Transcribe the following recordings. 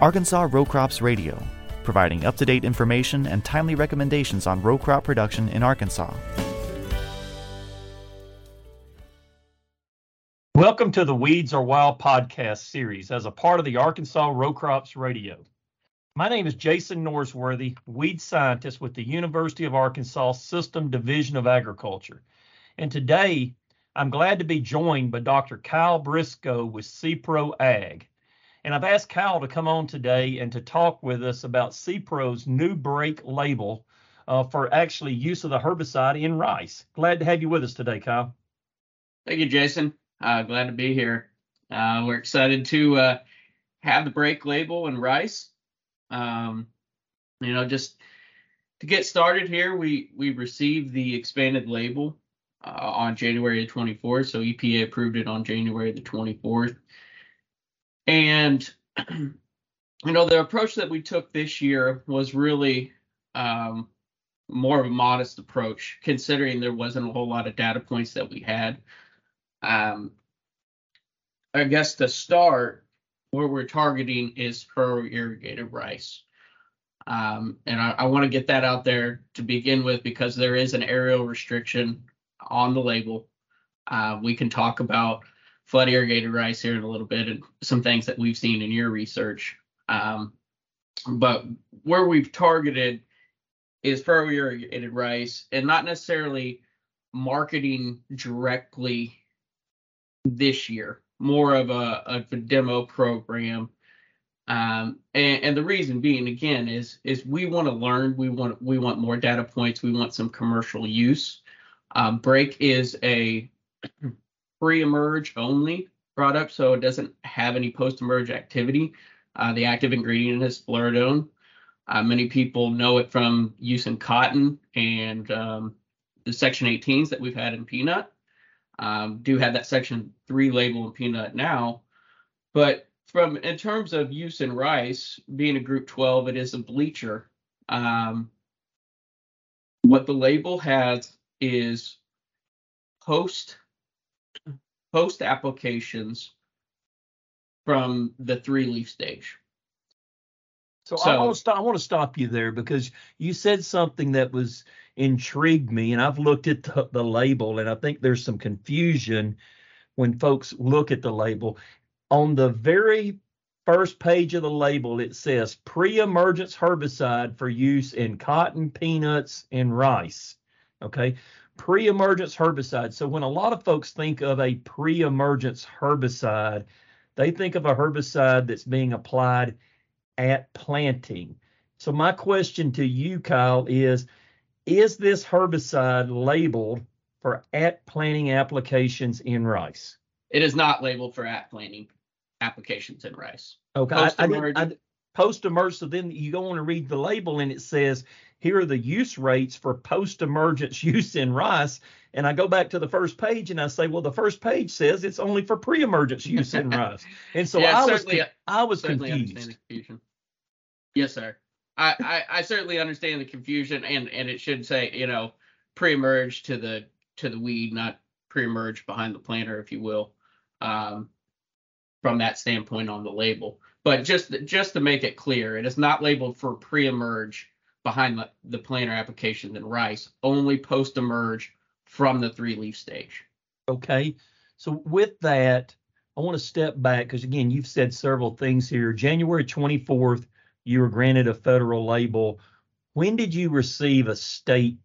Arkansas Row Crops Radio, providing up to date information and timely recommendations on row crop production in Arkansas. Welcome to the Weeds Are Wild podcast series as a part of the Arkansas Row Crops Radio. My name is Jason Norsworthy, weed scientist with the University of Arkansas System Division of Agriculture. And today, I'm glad to be joined by Dr. Kyle Briscoe with SePRO Ag. And I've asked Kyle to come on today and to talk with us about SePRO's new Brake label uh, for actually use of the herbicide in rice. Glad to have you with us today, Kyle. Thank you, Jason. Uh, glad to be here. Uh, we're excited to uh, have the Brake label in rice. Um, you know, just to get started here, we we received the expanded label uh, on January the 24th. So EPA approved it on January the 24th. And you know, the approach that we took this year was really um, more of a modest approach, considering there wasn't a whole lot of data points that we had. Um, I guess to start, where we're targeting is furrow irrigated rice. Um, and I, I want to get that out there to begin with because there is an aerial restriction on the label. Uh, we can talk about flood irrigated rice here in a little bit and some things that we've seen in your research. Um, but where we've targeted is furrow irrigated rice and not necessarily marketing directly this year more of a, of a demo program. Um, and, and the reason being, again, is is we want to learn. We want we want more data points. We want some commercial use. Um, Brake is a pre-emerge only product, so it doesn't have any post-emerge activity. Uh, the active ingredient is fluridone. Uh, many people know it from use in cotton and um, the Section 18s that we've had in peanut um, do have that section three label in peanut now. But from in terms of use in rice, being a group 12, it is a bleacher. Um, what the label has is post post applications from the three leaf stage. So, so I want to stop. I want to stop you there because you said something that was intrigued me, and I've looked at the, the label, and I think there's some confusion when folks look at the label. On the very first page of the label, it says pre-emergence herbicide for use in cotton, peanuts, and rice. Okay, pre-emergence herbicide. So when a lot of folks think of a pre-emergence herbicide, they think of a herbicide that's being applied at planting. So my question to you, Kyle, is is this herbicide labeled for at planting applications in rice? It is not labeled for at planting applications in rice. Okay. Post-emergent. Post emergent. So then you go on to read the label and it says, here are the use rates for post emergence use in rice. And I go back to the first page and I say, well, the first page says it's only for pre emergence use in rice. And so yeah, I, was, I was confused. Yes, sir. I, I, I certainly understand the confusion, and and it should say you know pre-emerge to the to the weed, not pre-emerge behind the planter, if you will, um, from that standpoint on the label. But just just to make it clear, it is not labeled for pre-emerge behind the, the application than rice, only post-emerge from the three-leaf stage. Okay, so with that, I want to step back because again, you've said several things here. January 24th, you were granted a federal label. When did you receive a state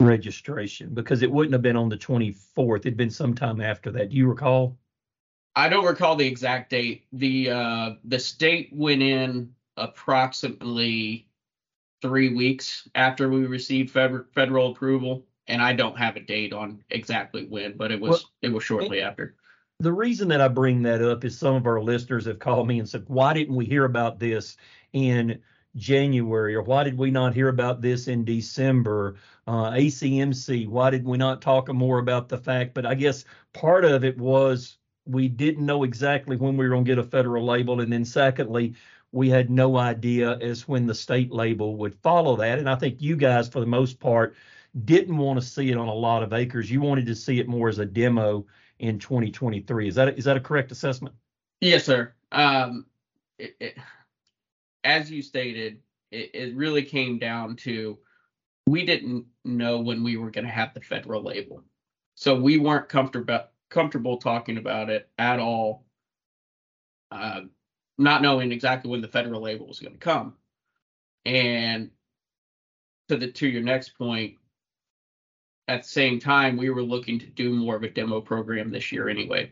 registration? Because it wouldn't have been on the 24th. It'd been sometime after that. Do you recall? I don't recall the exact date. The uh, the state went in approximately three weeks after we received federal approval, and I don't have a date on exactly when, but it was well, it was shortly after. The reason that I bring that up is some of our listeners have called me and said, "Why didn't we hear about this in January, or why did we not hear about this in December? Uh, ACMC, why did we not talk more about the fact? But I guess part of it was we didn't know exactly when we were going to get a federal label, and then secondly, we had no idea as when the state label would follow that. And I think you guys, for the most part, didn't want to see it on a lot of acres. You wanted to see it more as a demo in 2023. Is that is that a correct assessment? Yes, sir. Um, it, it, as you stated, it, it really came down to we didn't know when we were going to have the federal label. So we weren't comfortable comfortable talking about it at all, uh, not knowing exactly when the federal label was going to come. And to the to your next point, at the same time, we were looking to do more of a demo program this year anyway.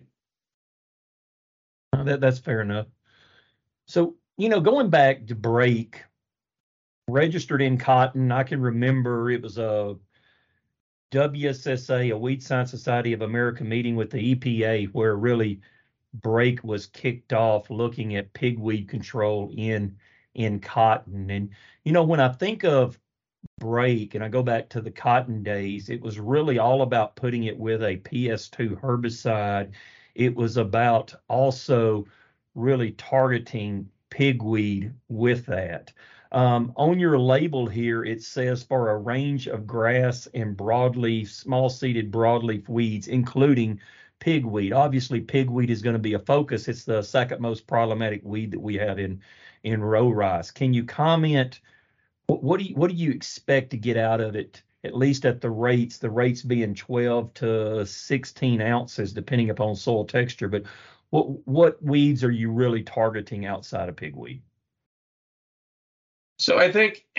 Uh, that, that's fair enough. So, you know, going back to Brake, registered in cotton, I can remember it was a WSSA, a Weed Science Society of America meeting with the EPA, where really Brake was kicked off looking at pigweed control in in cotton. And you know, when I think of Brake and I go back to the cotton days, it was really all about putting it with a PS2 herbicide. It was about also really targeting pigweed with that. Um, on your label here, it says for a range of grass and broadleaf, small seeded broadleaf weeds, including pigweed. Obviously, pigweed is going to be a focus. It's the second most problematic weed that we have in in row rice. Can you comment? What, what do you what do you expect to get out of it? At least at the rates, the rates being 12 to 16 ounces, depending upon soil texture. But what what weeds are you really targeting outside of pigweed? So I think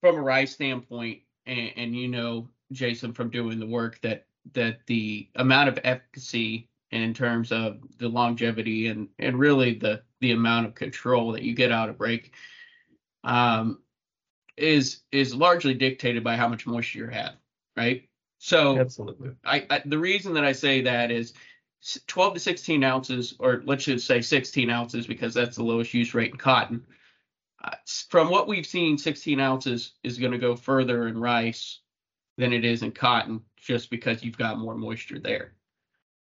from a rice standpoint, and, and, you know, Jason, from doing the work that that the amount of efficacy in terms of the longevity and and really the the amount of control that you get out of Brake um, is is largely dictated by how much moisture you have, right? So absolutely. I, I the reason that I say that is 12 to 16 ounces, or let's just say 16 ounces because that's the lowest use rate in cotton. Uh, from what we've seen, 16 ounces is going to go further in rice than it is in cotton, just because you've got more moisture there.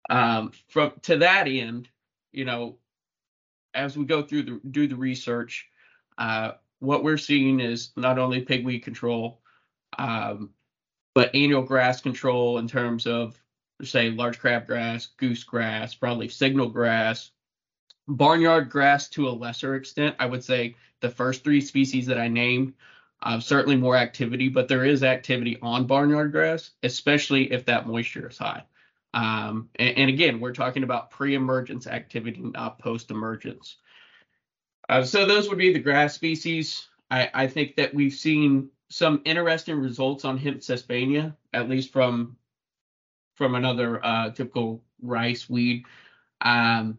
Um, from to that end, you know, as we go through the do the research, uh, what we're seeing is not only pigweed control, um, but annual grass control in terms of say large crabgrass, goosegrass, probably signal grass, barnyard grass to a lesser extent. I would say the first three species that I named, uh, certainly more activity, but there is activity on barnyard grass, especially if that moisture is high. Um, and, and, again, we're talking about pre-emergence activity, not post-emergence. Uh, so those would be the grass species. I, I, think that we've seen some interesting results on hemp sesbania, at least from from another uh, typical rice weed. Um,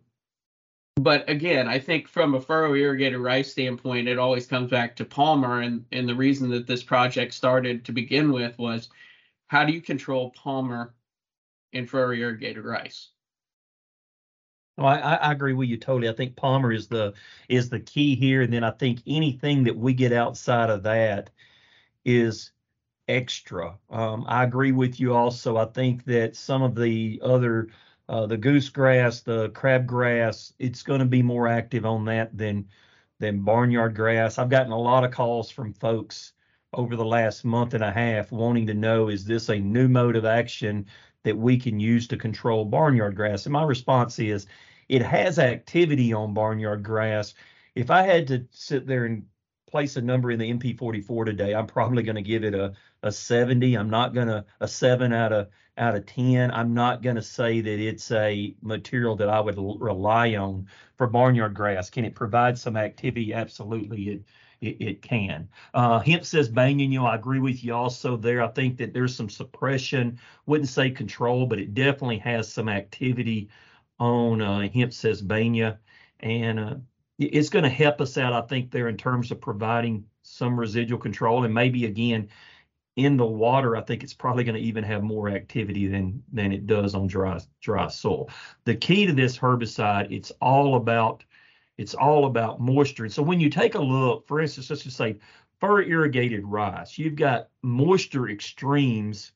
but again, I think from a furrow irrigated rice standpoint, it always comes back to Palmer. And, and the reason that this project started to begin with was how do you control Palmer in furrow irrigated rice? Well, I, I agree with you totally. I think Palmer is the is the key here, and then I think anything that we get outside of that is extra. Um, I agree with you also. I think that some of the other uh, the goosegrass, the crabgrass, it's going to be more active on that than than barnyard grass. I've gotten a lot of calls from folks over the last month and a half wanting to know is this a new mode of action that we can use to control barnyard grass? And my response is it has activity on barnyard grass. If I had to sit there and place a number in the MP44 today, I'm probably going to give it a, a 70. I'm not going to a 7 out of out of 10. I'm not going to say that it's a material that I would l- rely on for barnyard grass. Can it provide some activity? Absolutely, it it, it can. Uh, Hemp sesbania, you know, I agree with you also there. I think that there's some suppression, wouldn't say control, but it definitely has some activity on uh, hemp sesbania. And uh, it's going to help us out, I think, there in terms of providing some residual control. And maybe again, in the water, I think it's probably going to even have more activity than than it does on dry dry soil. The key to this herbicide, it's all about it's all about moisture. And so when you take a look, for instance, let's just say furrow irrigated rice, you've got moisture extremes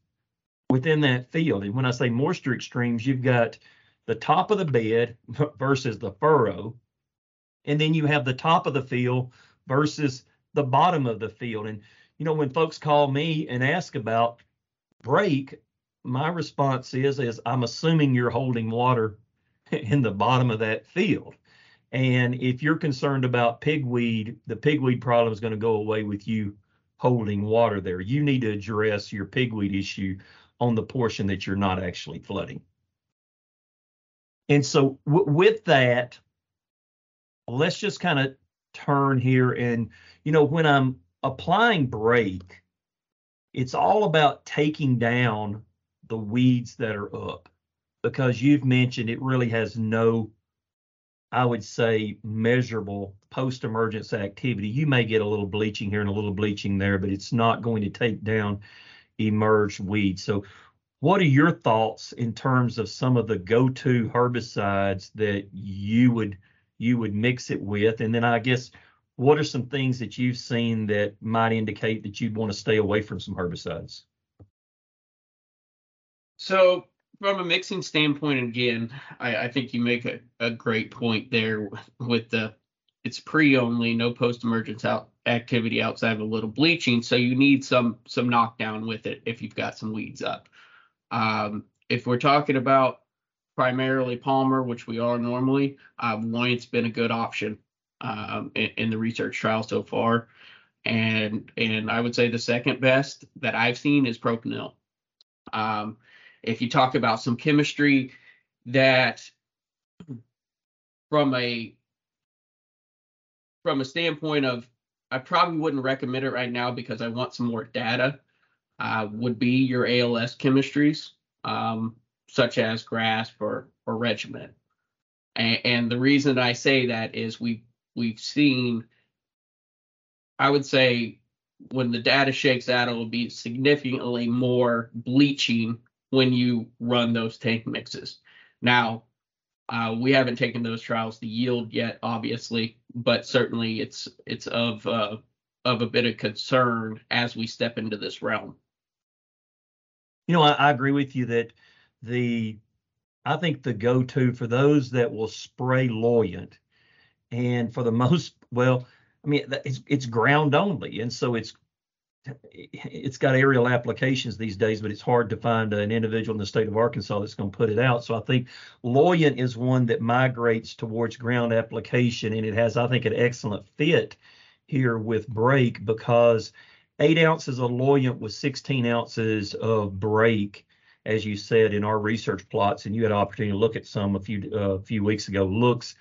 within that field. And when I say moisture extremes, you've got the top of the bed versus the furrow, and then you have the top of the field versus the bottom of the field. And you know, when folks call me and ask about Brake, my response is is I'm assuming you're holding water in the bottom of that field. And if you're concerned about pigweed, the pigweed problem is going to go away with you holding water there. You need to address your pigweed issue on the portion that you're not actually flooding. And so w- with that, let's just kind of turn here and you know when I'm applying Brake, it's all about taking down the weeds that are up because you've mentioned it really has no I would say measurable post-emergence activity. You may get a little bleaching here and a little bleaching there, but it's not going to take down emerged weeds. So what are your thoughts in terms of some of the go-to herbicides that you would you would mix it with? And then I guess what are some things that you've seen that might indicate that you'd want to stay away from some herbicides? So from a mixing standpoint, again, I, I think you make a, a great point there with the it's pre only, no post emergence out activity outside of a little bleaching. So you need some some knockdown with it if you've got some weeds up. Um, if we're talking about primarily Palmer, which we are normally, uh, Loyant's been a good option um, in, in, the research trial so far. And and I would say the second best that I've seen is propanil. Um, if you talk about some chemistry that from a from a standpoint of I probably wouldn't recommend it right now because I want some more data uh, would be your ALS chemistries, um, such as GRASP or, or Regiment. And, and the reason I say that is we've we've seen, I would say, when the data shakes out, it'll be significantly more bleaching when you run those tank mixes. Now, uh, we haven't taken those trials to yield yet, obviously, but certainly it's it's of uh, of a bit of concern as we step into this realm. You know, I, I agree with you that the I think the go-to for those that will spray Loyant, and for the most, well, I mean, it's it's ground only, and so it's it's got aerial applications these days, but it's hard to find an individual in the state of Arkansas that's going to put it out. So I think Loyant is one that migrates towards ground application, and it has, I think, an excellent fit here with Brake because eight ounces of Loyant with 16 ounces of Brake, as you said in our research plots, and you had an opportunity to look at some a few uh, few weeks ago, looks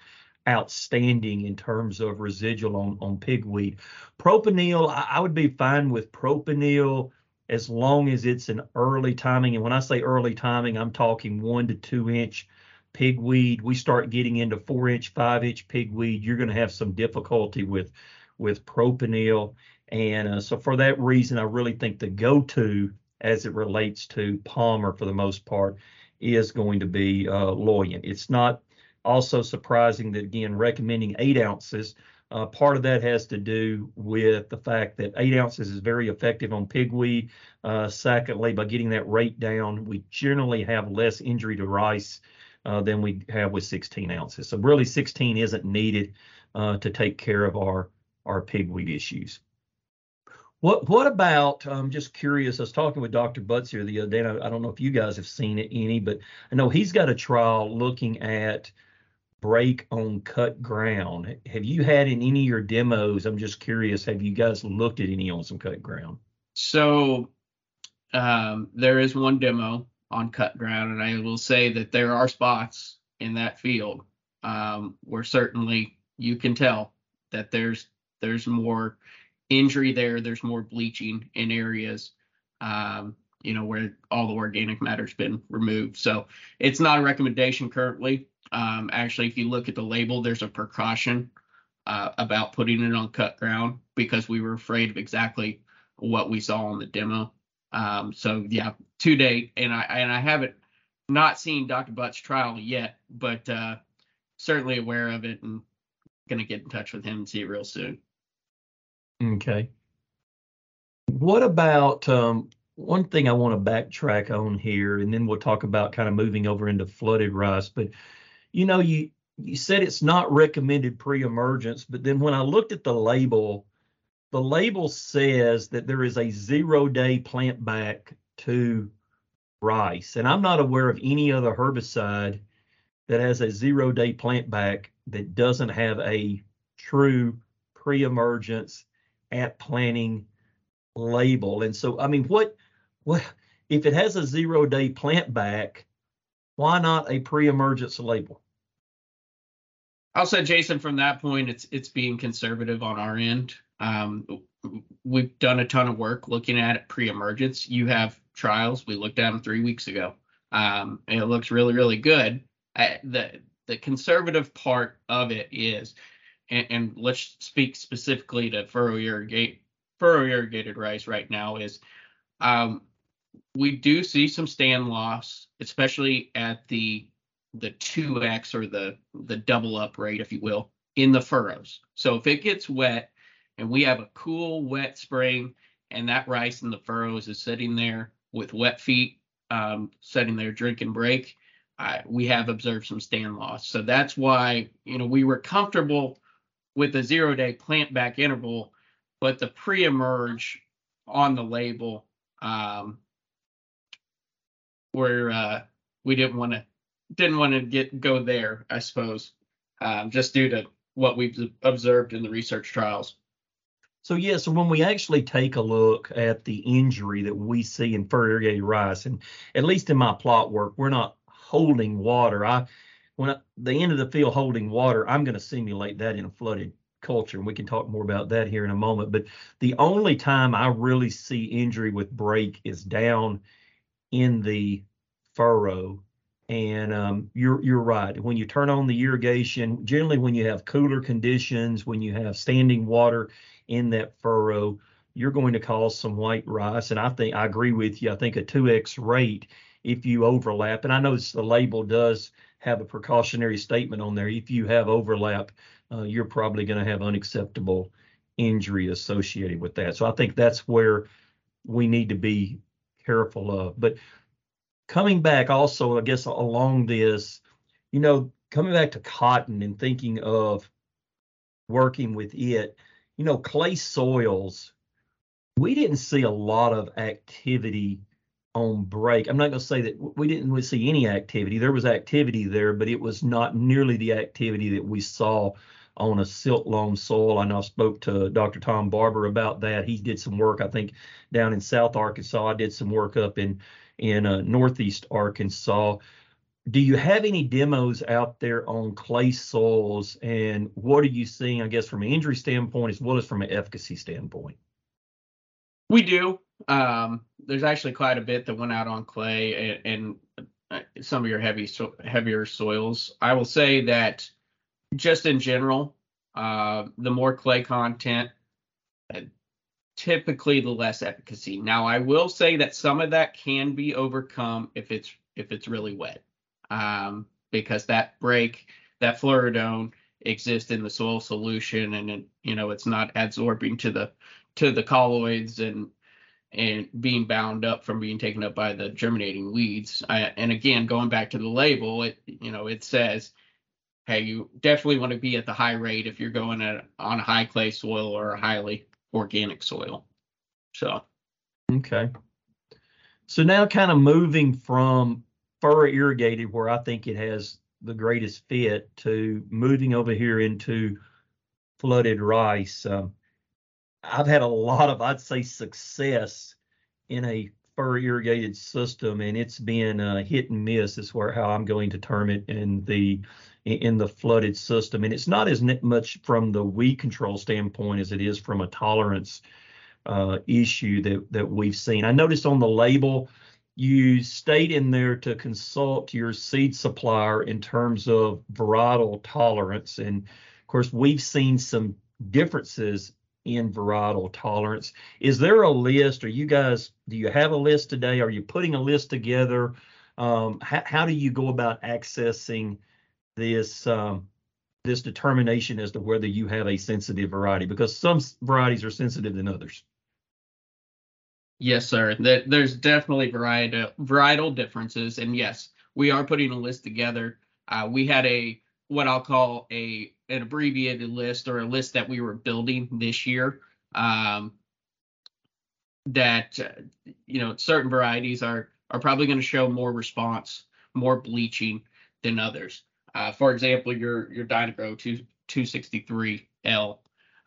outstanding in terms of residual on on pigweed. Propanil, I, I would be fine with propanil as long as it's an early timing. And when I say early timing, I'm talking one to two inch pigweed. We start getting into four inch, five inch pigweed, you're going to have some difficulty with with propanil. And uh, so for that reason, I really think the go-to as it relates to Palmer for the most part is going to be uh. It's not also surprising that again recommending eight ounces. Uh, part of that has to do with the fact that eight ounces is very effective on pigweed. Uh, secondly, by getting that rate down, we generally have less injury to rice uh, than we have with 16 ounces. So really, 16 isn't needed uh, to take care of our our pigweed issues. What what about? I'm just curious. I was talking with Dr. Butts here the other day. I, I, don't know if you guys have seen it any, but I know he's got a trial looking at brake on cut ground. Have you had in any of your demos? I'm just curious. Have you guys looked at any on some cut ground? So um, there is one demo on cut ground, and I will say that there are spots in that field um, where certainly you can tell that there's there's more injury there. There's more bleaching in areas, um, you know, where all the organic matter's been removed. So it's not a recommendation currently. Um, actually, if you look at the label, there's a precaution uh, about putting it on cut ground because we were afraid of exactly what we saw on the demo. Um, so yeah, to date, and I and I haven't not seen Dr. Butt's trial yet, but uh, certainly aware of it and gonna get in touch with him and see it real soon. Okay. What about um, one thing I want to backtrack on here, and then we'll talk about kind of moving over into flooded rice. But you know, you you said it's not recommended pre-emergence, but then when I looked at the label, the label says that there is a zero-day plant back to rice, and I'm not aware of any other herbicide that has a zero day plant back that doesn't have a true pre-emergence at planting label. And so, I mean, what, what, if it has a zero day plant back, why not a pre-emergence label? I'll say, Jason, from that point, it's it's being conservative on our end. Um, we've done a ton of work looking at it pre-emergence. You have trials. We looked at them three weeks ago. Um, and it looks really, really good. I, the the conservative part of it is, and, and let's speak specifically to furrow irrigate furrow irrigated rice right now is, um, we do see some stand loss, especially at the the 2x or the the double up rate, if you will, in the furrows. So if it gets wet and we have a cool wet spring and that rice in the furrows is sitting there with wet feet, um, sitting there drinking Brake, I, we have observed some stand loss. So that's why you know we were comfortable with a zero day plant back interval, but the pre-emerge on the label um, where uh, we didn't want to didn't want to get go there, I suppose, um, just due to what we've observed in the research trials. So yeah, so when we actually take a look at the injury that we see in irrigated rice, and at least in my plot work, we're not holding water. I when I, the end of the field holding water, I'm going to simulate that in a flooded culture, and we can talk more about that here in a moment. But the only time I really see injury with Brake is down in the furrow and um, you're you're right. When you turn on the irrigation, generally when you have cooler conditions, when you have standing water in that furrow, you're going to cause some white rice. And I think I agree with you. I think a 2x rate if you overlap, and I know the label does have a precautionary statement on there. If you have overlap, uh, you're probably going to have unacceptable injury associated with that. So I think that's where we need to be careful of. But coming back also, I guess along this, you know, coming back to cotton and thinking of working with it, you know, clay soils, we didn't see a lot of activity on Brake. I'm not going to say that we didn't see any activity. There was activity there, but it was not nearly the activity that we saw on a silt loam soil. I know I spoke to Dr. Tom Barber about that. He did some work, I think, down in South Arkansas. I did some work up in in uh, Northeast Arkansas. Do you have any demos out there on clay soils, and what are you seeing? I guess from an injury standpoint as well as from an efficacy standpoint. We do. Um, there's actually quite a bit that went out on clay and, and uh, some of your heavy so, heavier soils. I will say that just in general, uh, the more clay content, typically the less efficacy. Now, I will say that some of that can be overcome if it's if it's really wet, um, because that Brake, that fluridone exists in the soil solution, and it, you know it's not adsorbing to the to the colloids and and being bound up from being taken up by the germinating weeds. I, and again, going back to the label, it you know it says, hey, you definitely want to be at the high rate if you're going at, on a high clay soil or a highly organic soil. So. Okay. So now kind of moving from furrow irrigated, where I think it has the greatest fit, to moving over here into flooded rice. Um, I've had a lot of, I'd say, success in a furrow irrigated system, and it's been uh, hit and miss. Is where how I'm going to term it in the in the flooded system. And it's not as much from the weed control standpoint as it is from a tolerance uh, issue that, that we've seen. I noticed on the label, you state in there to consult your seed supplier in terms of varietal tolerance. And of course, we've seen some differences in varietal tolerance. Is there a list? Are you guys, do you have a list today? Are you putting a list together? Um, how, how do you go about accessing this um, this determination as to whether you have a sensitive variety because some varieties are sensitive than others. Yes, sir. There's definitely varietal varietal differences, and yes, we are putting a list together. Uh, we had a what I'll call a an abbreviated list or a list that we were building this year. Um, that uh, you know certain varieties are are probably going to show more response, more bleaching than others. Uh, for example, your your Dyna-Gro 2, 263L.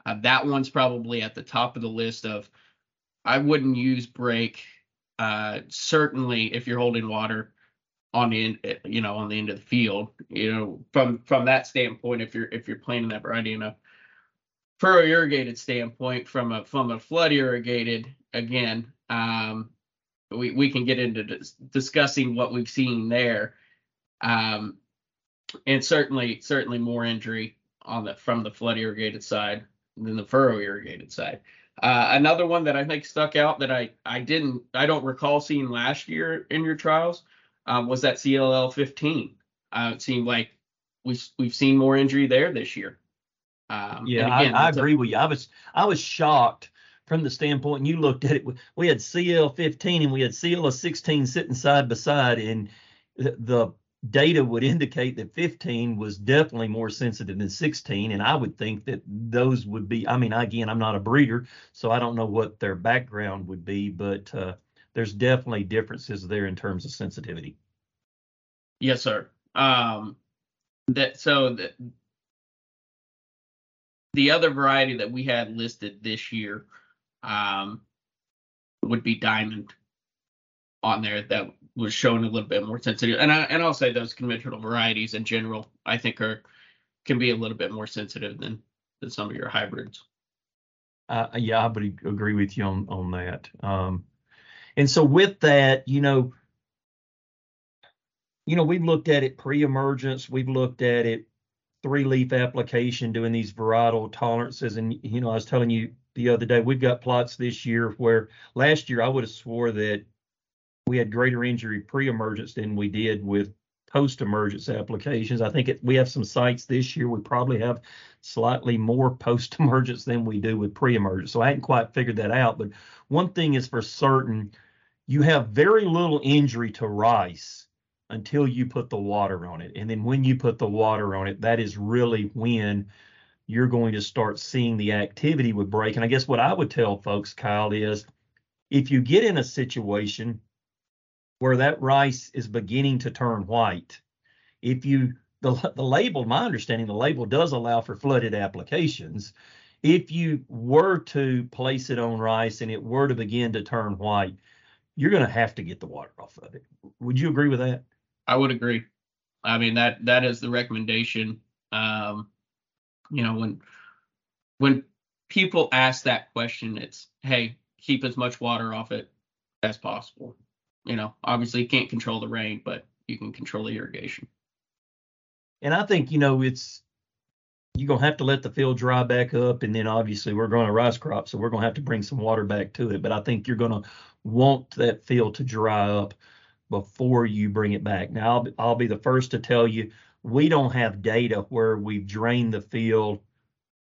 Uh, that one's probably at the top of the list of I wouldn't use Brake. Uh, certainly, if you're holding water on the end, you know, on the end of the field, you know, from from that standpoint, if you're if you're planting that variety in a furrow irrigated standpoint, from a from a flood irrigated, again, um, we we can get into dis- discussing what we've seen there, um, and certainly certainly more injury on the from the flood irrigated side than the furrow irrigated side. Uh, another one that I think stuck out that I I didn't I don't recall seeing last year in your trials um, was that CLL 15. Uh, it seemed like we've we've seen more injury there this year. Um, yeah, again, I, I agree a, with you. I was I was shocked from the standpoint you looked at it. We had CL 15 and we had CL 16 sitting side by side, and the data would indicate that 15 was definitely more sensitive than 16 and i would think that those would be i mean again i'm not a breeder so i don't know what their background would be but uh, there's definitely differences there in terms of sensitivity yes sir um that so that the other variety that we had listed this year um would be diamond on there that was showing a little bit more sensitive. And I and I'll say those conventional varieties in general, I think are can be a little bit more sensitive than than some of your hybrids. Uh, yeah, I would agree with you on on that. Um, and so with that, you know, you know, we've looked at it pre-emergence, we've looked at it three leaf application doing these varietal tolerances, and you know, I was telling you the other day, we've got plots this year where last year I would have swore that we had greater injury pre-emergence than we did with post-emergence applications. I think it, we have some sites this year. We probably have slightly more post-emergence than we do with pre-emergence. So I hadn't quite figured that out. But one thing is for certain, you have very little injury to rice until you put the water on it. And then when you put the water on it, that is really when you're going to start seeing the activity with Brake. And I guess what I would tell folks, Kyle, is if you get in a situation where that rice is beginning to turn white. If you the the label, my understanding, the label does allow for flooded applications. If you were to place it on rice and it were to begin to turn white, you're going to have to get the water off of it. Would you agree with that? I would agree. I mean that that is the recommendation. Um, you know when when people ask that question, it's hey, keep as much water off it as possible you know, obviously you can't control the rain, but you can control the irrigation. And I think, you know, it's you're gonna have to let the field dry back up, and then obviously we're growing a rice crop, so we're gonna have to bring some water back to it. But I think you're gonna want that field to dry up before you bring it back. Now I'll, I'll be the first to tell you we don't have data where we've drained the field,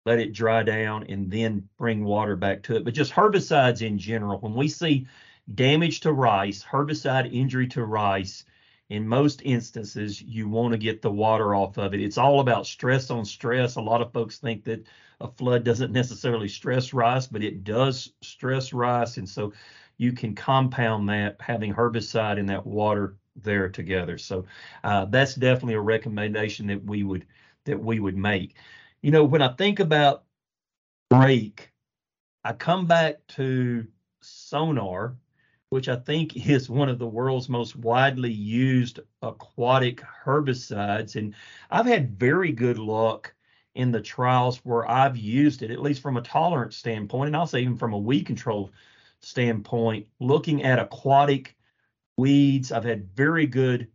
let it dry down, and then bring water back to it. But just herbicides in general, when we see damage to rice, herbicide injury to rice, in most instances, you want to get the water off of it. It's all about stress on stress. A lot of folks think that a flood doesn't necessarily stress rice, but it does stress rice. And so you can compound that having herbicide and that water there together. So uh, that's definitely a recommendation that we would that we would make. You know, when I think about Brake I come back to sonar which I think is one of the world's most widely used aquatic herbicides. And I've had very good luck in the trials where I've used it, at least from a tolerance standpoint, and also even from a weed control standpoint, looking at aquatic weeds. I've had very good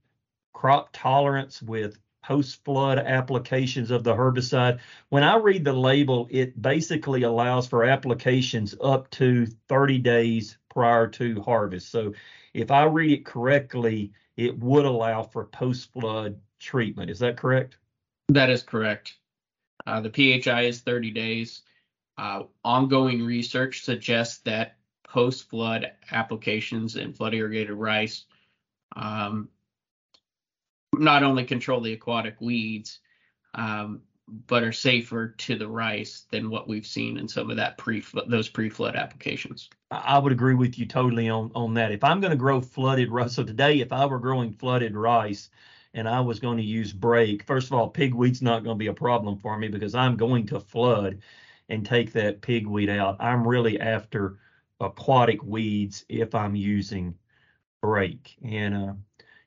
crop tolerance with post flood applications of the herbicide. When I read the label, it basically allows for applications up to 30 days prior to harvest. So if I read it correctly, it would allow for post flood treatment. Is that correct? That is correct. Uh, the PHI is 30 days. Uh, ongoing research suggests that post flood applications in flood irrigated rice um, not only control the aquatic weeds, um, but are safer to the rice than what we've seen in some of that pre those pre-flood applications. I would agree with you totally on on that. If I'm going to grow flooded rice, so today if I were growing flooded rice, and I was going to use Brake, first of all, pigweed's not going to be a problem for me because I'm going to flood and take that pigweed out. I'm really after aquatic weeds if I'm using Brake. And, uh,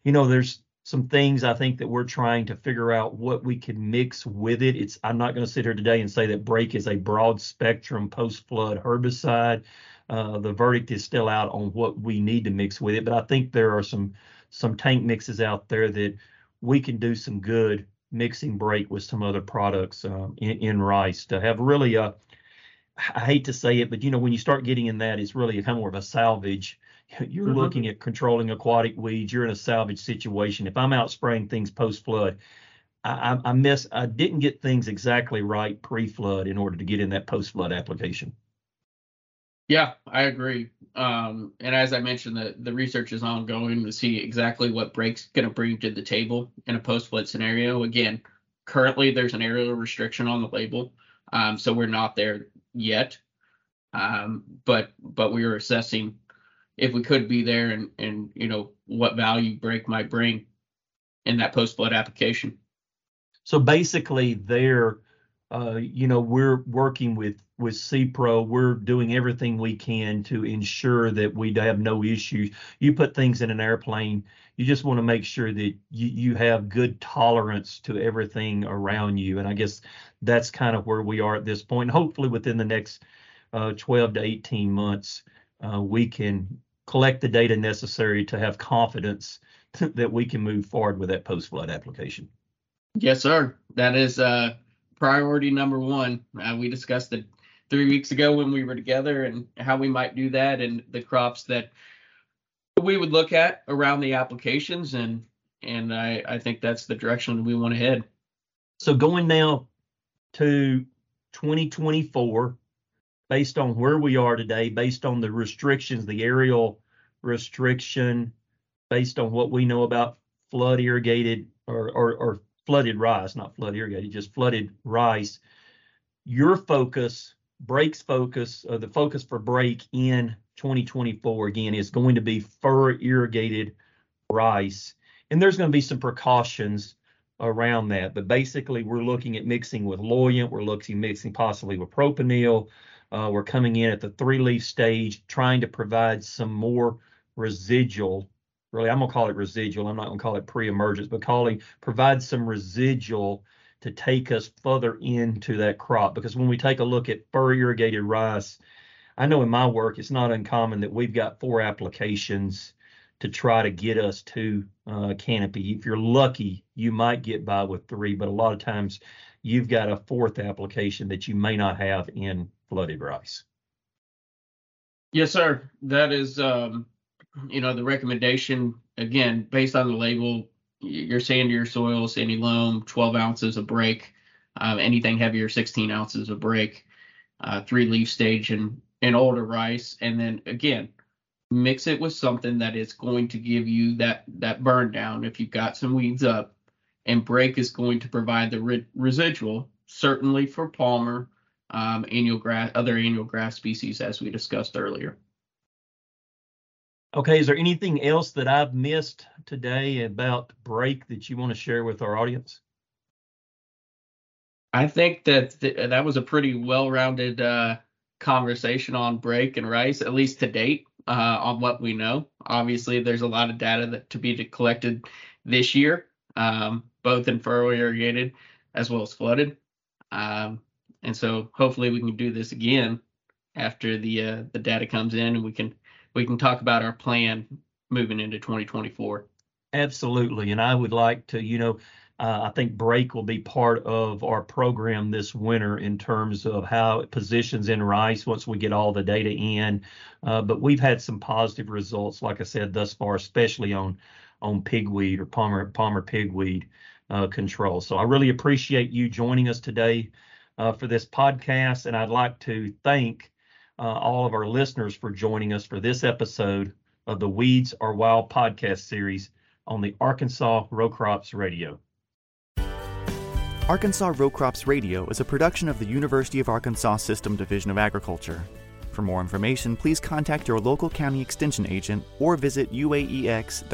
you know, there's some things I think that we're trying to figure out what we can mix with it. It's I'm not going to sit here today and say that brake is a broad spectrum post flood herbicide. Uh, the verdict is still out on what we need to mix with it, but I think there are some some tank mixes out there that we can do some good mixing brake with some other products um, in, in, rice to have really a I hate to say it, but you know when you start getting in that, it's really kind of more of a salvage you're mm-hmm. looking at controlling aquatic weeds. You're in a salvage situation. If I'm out spraying things post flood, I, I, miss. I didn't get things exactly right pre flood in order to get in that post flood application. Yeah, I agree. Um, and as I mentioned, the the research is ongoing to see exactly what Brake's going to bring to the table in a post flood scenario. Again, currently there's an aerial restriction on the label, um, so we're not there yet. Um, but but we are assessing if we could be there and and you know what value Brake might bring in that post flood application. So basically, there, uh, you know, we're working with with SePRO. We're doing everything we can to ensure that we have no issues. You put things in an airplane, you just want to make sure that you you have good tolerance to everything around you. And I guess that's kind of where we are at this point. Hopefully, within the next uh, 12 to 18 months, uh, we can collect the data necessary to have confidence that we can move forward with that post flood application. Yes, sir. That is uh, priority number one. Uh, we discussed it three weeks ago when we were together and how we might do that and the crops that we would look at around the applications and and I, I think that's the direction we want to head. So going now to 2024, based on where we are today, based on the restrictions, the aerial restriction, based on what we know about flood irrigated or, or, or flooded rice, not flood irrigated, just flooded rice, your focus, Brake's focus, uh, the focus for Brake in 2024 again is going to be fur irrigated rice. And there's going to be some precautions around that. But basically, we're looking at mixing with Loyant, we're looking at mixing possibly with propanil, uh, we're coming in at the three leaf stage, trying to provide some more residual. Really, I'm gonna call it residual. I'm not gonna call it pre-emergence, but calling provide some residual to take us further into that crop. Because when we take a look at fur irrigated rice, I know in my work it's not uncommon that we've got four applications to try to get us to uh, canopy. If you're lucky, you might get by with three, but a lot of times you've got a fourth application that you may not have in flooded rice. Yes, sir. That is, um, you know, the recommendation again based on the label. Your sandier soils, any loam, 12 ounces of Brake, Um, anything heavier, 16 ounces of Brake, Uh, three leaf stage and and older rice, and then again mix it with something that is going to give you that that burn down if you've got some weeds up and Brake is going to provide the re- residual certainly for palmer um, annual grass, other annual grass species as we discussed earlier. Okay, is there anything else that I've missed today about Brake that you want to share with our audience? I think that th- that was a pretty well-rounded uh, conversation on Brake and rice, at least to date, uh, on what we know. Obviously, there's a lot of data that to be collected this year, um, both in furrow irrigated as well as flooded. Um, and so hopefully we can do this again after the uh, the data comes in and we can we can talk about our plan moving into 2024 absolutely and i would like to you know uh, i think Brake will be part of our program this winter in terms of how it positions in rice once we get all the data in uh, but we've had some positive results like i said thus far especially on on pigweed or palmer palmer pigweed uh, control so i really appreciate you joining us today uh, for this podcast. And I'd like to thank uh, all of our listeners for joining us for this episode of the Weeds Are Wild podcast series on the Arkansas Row Crops Radio. Arkansas Row Crops Radio is a production of the University of Arkansas System Division of Agriculture. For more information, please contact your local county extension agent or visit uaex.uada.edu.